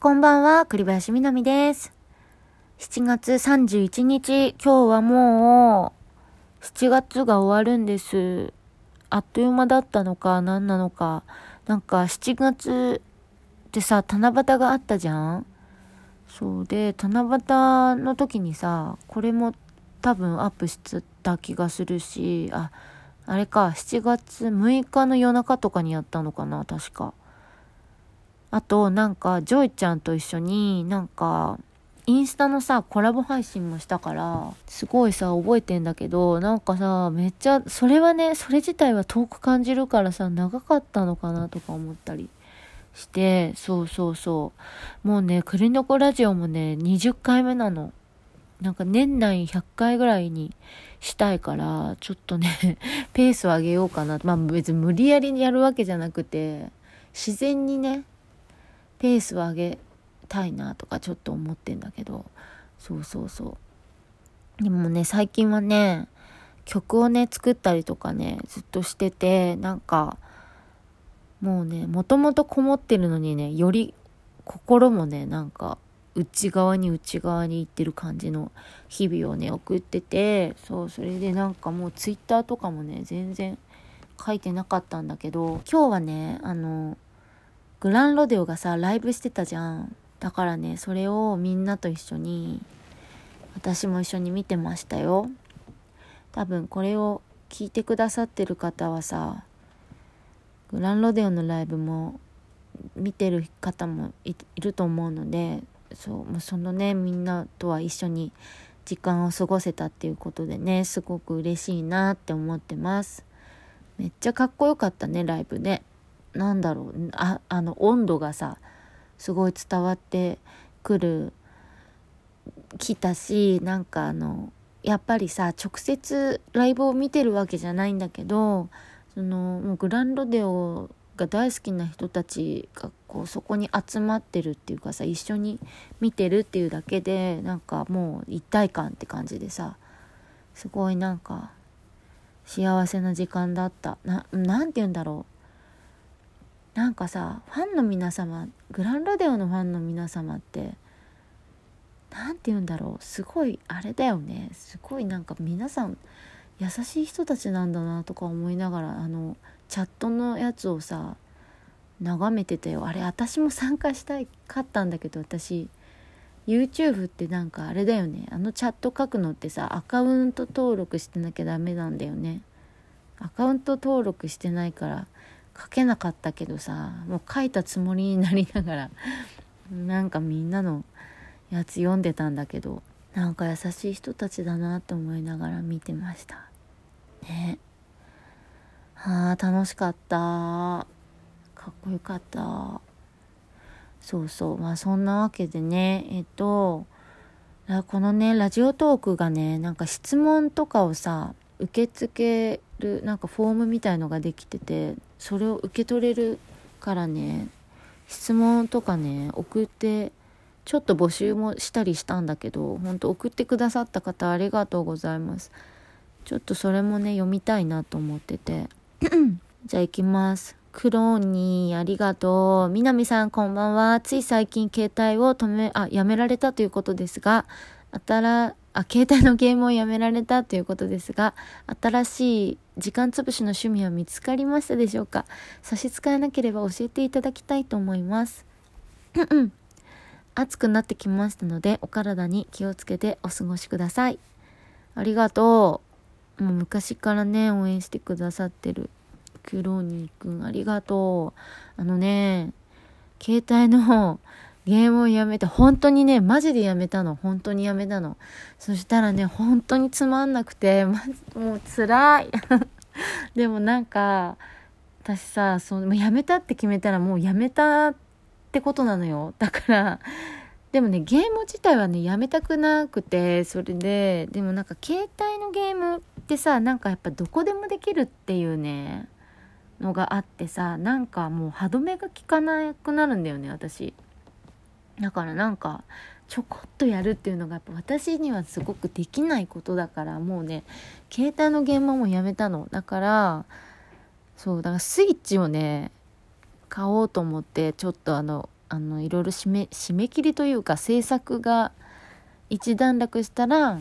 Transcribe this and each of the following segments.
こんばんは、栗林みなみです。7月31日、今日はもう、7月が終わるんです。あっという間だったのか、何なのか。なんか、7月ってさ、七夕があったじゃん？そうで、七夕の時にさ、これも多分アップしてた気がするし、あ、あれか、7月6日の夜中とかにやったのかな、確か。あと、なんか、ジョイちゃんと一緒に、なんか、インスタのさ、コラボ配信もしたから、すごいさ、覚えてんだけど、なんかさ、めっちゃ、それはね、それ自体は遠く感じるからさ、長かったのかなとか思ったりして、そうそうそう。もうね、クリノコラジオもね、20回目なの。なんか年内100回ぐらいにしたいから、ちょっとね、ペースを上げようかな。まあ別に無理やりやるわけじゃなくて、自然にね、ペースを上げたいなとかちょっと思ってんだけど。そうそうそう。でもね最近はね曲をね作ったりとかねずっとしててなんかもうねもともとこもってるのにねより心もねなんか内側に内側に行ってる感じの日々をね送っててそうそれでなんかもうツイッターとかもね全然書いてなかったんだけど今日はねあのグランロデオがさライブしてたじゃん。だからねそれをみんなと一緒に私も一緒に見てましたよ。多分これを聞いてくださってる方はさグランロデオのライブも見てる方もいると思うのでそうもうそのねみんなとは一緒に時間を過ごせたっていうことでねすごく嬉しいなって思ってます。めっちゃかっこよかったねライブねなんだろうああの温度がさすごい伝わってくるきたしなんかあのやっぱりさ直接ライブを見てるわけじゃないんだけどそのもうグランロデオが大好きな人たちがこうそこに集まってるっていうかさ一緒に見てるっていうだけでなんかもう一体感って感じでさすごいなんか幸せな時間だった。ななんて言うんだろう。なんかさファンの皆様グランロデオのファンの皆様って何て言うんだろうすごいあれだよね。すごいなんか皆さん優しい人たちなんだなとか思いながらあのチャットのやつをさ眺めてたよ。あれ私も参加したいかったんだけど私 YouTube ってなんかあれだよね。あのチャット書くのってさアカウント登録してなきゃダメなんだよね。アカウント登録してないから書けなかったけどさもう書いたつもりになりながらなんかみんなのやつ読んでたんだけどなんか優しい人たちだなと思いながら見てました。ね。はあ楽しかった。かっこよかった。そうそう。まあそんなわけでねえっとこのねラジオトークがねなんか質問とかをさ受け付けるなんかフォームみたいのができててそれを受け取れるからね質問とかね送ってちょっと募集もしたりしたんだけど本当送ってくださった方ありがとうございます。ちょっとそれもね読みたいなと思ってて。じゃあ行きます。クローニーありがとう。南さんこんばんは。つい最近携帯を止めあやめられたということですが新あ携帯のゲームをやめられたということですが新しい時間つぶしの趣味は見つかりましたでしょうか？差し支えなければ教えていただきたいと思います。暑くなってきましたのでお体に気をつけてお過ごしください。ありがとう。もう昔からね応援してくださってるクローニーくんありがとう。あのね携帯のゲームをやめて、本当にね、マジでやめたの。本当にやめたの。そしたらね、本当につまんなくて、ま、もう辛い。でもなんか、私さ、その、やめたって決めたらもうやめたってことなのよ。だから、でもね、ゲーム自体はね、やめたくなくて、それで、でもなんか携帯のゲームってさ、なんかやっぱどこでもできるっていうね、のがあってさ、なんかもう歯止めが効かなくなるんだよね、私。だからなんかちょこっとやるっていうのがやっぱ私にはすごくできないことだからもうね携帯のゲームはもやめたの。だからそうだからスイッチをね買おうと思ってちょっとあのあのいろいろ締め締め切りというか制作が一段落したら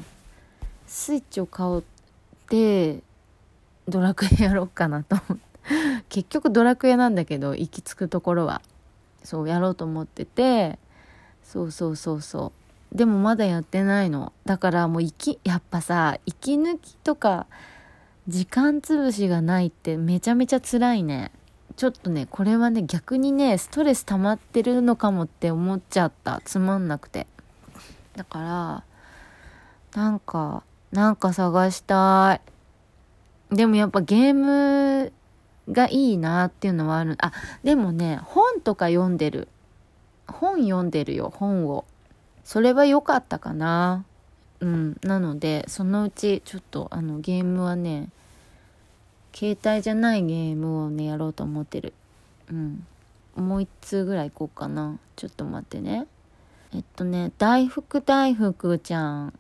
スイッチを買おうってドラクエやろうかなと思って。結局ドラクエなんだけど行き着くところは。そうやろうと思ってて。そうそうそうそう。でもまだやってないの。だからもう息やっぱさ息抜きとか時間潰しがないってめちゃめちゃ辛いね。ちょっとねこれはね逆にねストレス溜まってるのかもって思っちゃった。つまんなくて。だからなんかなんか探したい。でもやっぱゲームがいいなっていうのはある。あでもね本とか読んでる。本読んでるよ本を。それは良かったかな。うん。なのでそのうちちょっとあのゲームはね携帯じゃないゲームをねやろうと思ってる。うん。もう一通ぐらい行こうかな。ちょっと待ってね。えっとね大福大福ちゃん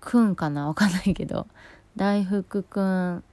くんかな？わかんないけど。大福くん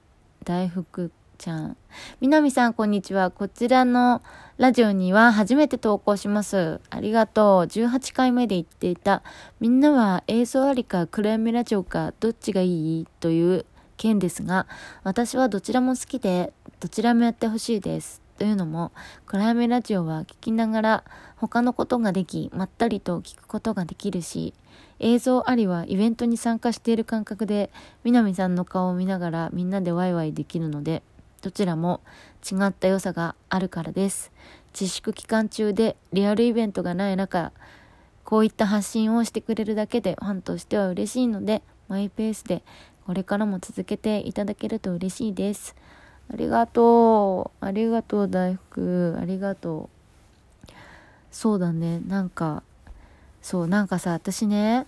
大福ちゃん。みなみさん、こんにちは。こちらのラジオには初めて投稿します。ありがとう。18回目で言っていた、みんなは映像ありか暗闇ラジオかどっちがいい？という件ですが、私はどちらも好きで、どちらもやってほしいです。というのも、暗闇ラジオは聞きながら他のことができ、まったりと聞くことができるし、映像ありはイベントに参加している感覚で、南さんの顔を見ながらみんなでワイワイできるので、どちらも違った良さがあるからです。自粛期間中でリアルイベントがない中、こういった発信をしてくれるだけでファンとしては嬉しいので、マイペースでこれからも続けていただけると嬉しいです。ありがとう。ありがとう、大福。ありがとう。そうだね。なんか、そう、なんかさ、私ね、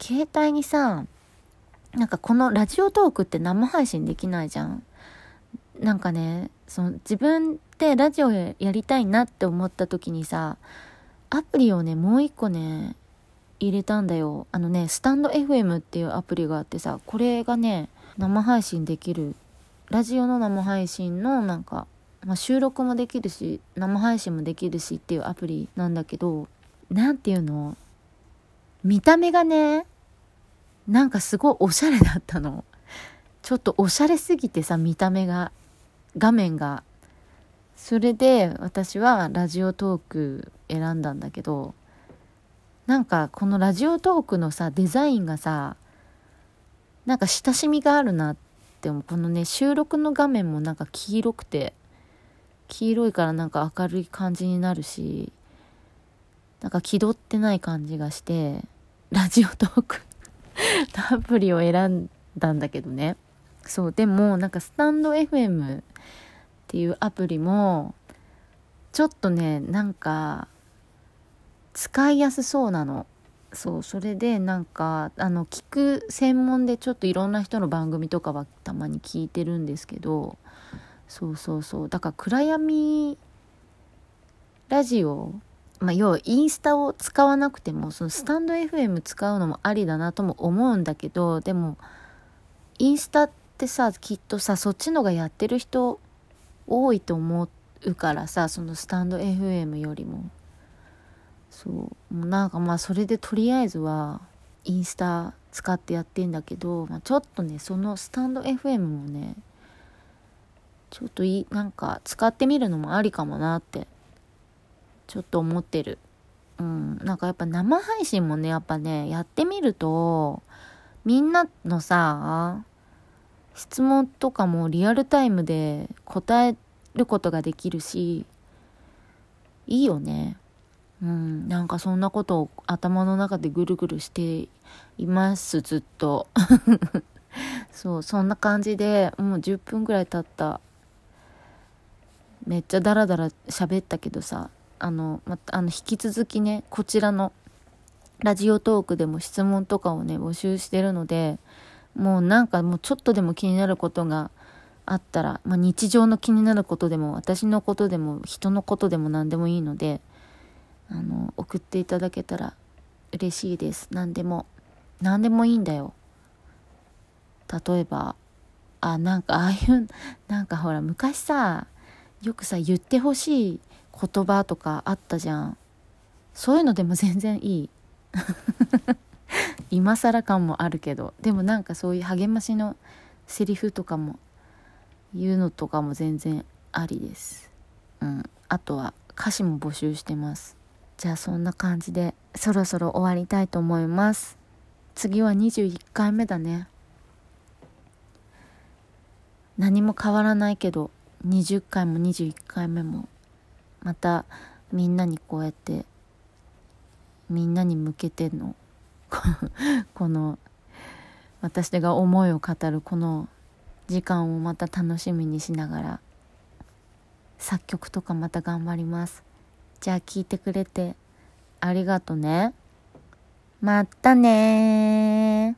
携帯にさ、なんかこのラジオトークって生配信できないじゃん。なんかねその自分でラジオやりたいなって思った時にさアプリをねもう一個ね入れたんだよ。あのねスタンド FM っていうアプリがあってさこれがね生配信できる。ラジオの生配信のなんか、まあ、収録もできるし生配信もできるしっていうアプリなんだけど何ていうの？見た目がねなんかすごいおしゃれだったの。ちょっとおしゃれすぎてさ見た目が。画面が。それで私はラジオトーク選んだんだけどなんかこのラジオトークのさデザインがさなんか親しみがあるなってこのね収録の画面もなんか黄色くて黄色いからなんか明るい感じになるしなんか気取ってない感じがしてラジオトークアプリを選んだんだけどね。そうでもなんかスタンド FM っていうアプリもちょっとねなんか使いやすそうなの。そうそれでなんかあの聞く専門でちょっといろんな人の番組とかはたまに聞いてるんですけどそうそうそう。だから暗闇ラジオまあ要はインスタを使わなくてもそのスタンド FM 使うのもありだなとも思うんだけどでもインスタってさきっとさそっちのがやってる人多いと思うからさそのスタンド FM よりも。そう。なんかまあそれでとりあえずはインスタ使ってやってんだけど、まあ、ちょっとねそのスタンド FM もねちょっといいなんか使ってみるのもありかもなってちょっと思ってる。うん。なんかやっぱ生配信もねやっぱねやってみるとみんなのさ質問とかもリアルタイムで答えることができるし、いいよね。うん、なんかそんなことを頭の中でぐるぐるしています、ずっと。そう、そんな感じで、もう10分ぐらい経った。めっちゃダラダラ喋ったけどさ、あの、また、あの、引き続きね、こちらのラジオトークでも質問とかをね、募集してるので、もうなんかもうちょっとでも気になることがあったら、まあ、日常の気になることでも私のことでも人のことでも何でもいいのであの送っていただけたら嬉しいです。何でも何でもいいんだよ。例えばあなんかああいうなんかほら昔さよくさ言ってほしい言葉とかあったじゃん。そういうのでも全然いい。今更感もあるけどでもなんかそういう励ましのセリフとかも言うのとかも全然ありです。うん。あとは歌詞も募集してます。じゃあそんな感じでそろそろ終わりたいと思います。次は21回目だね。何も変わらないけど20回も21回目もまたみんなにこうやってみんなに向けての この私が思いを語るこの時間をまた楽しみにしながら作曲とかまた頑張ります。じゃあ聞いてくれてありがとね。またね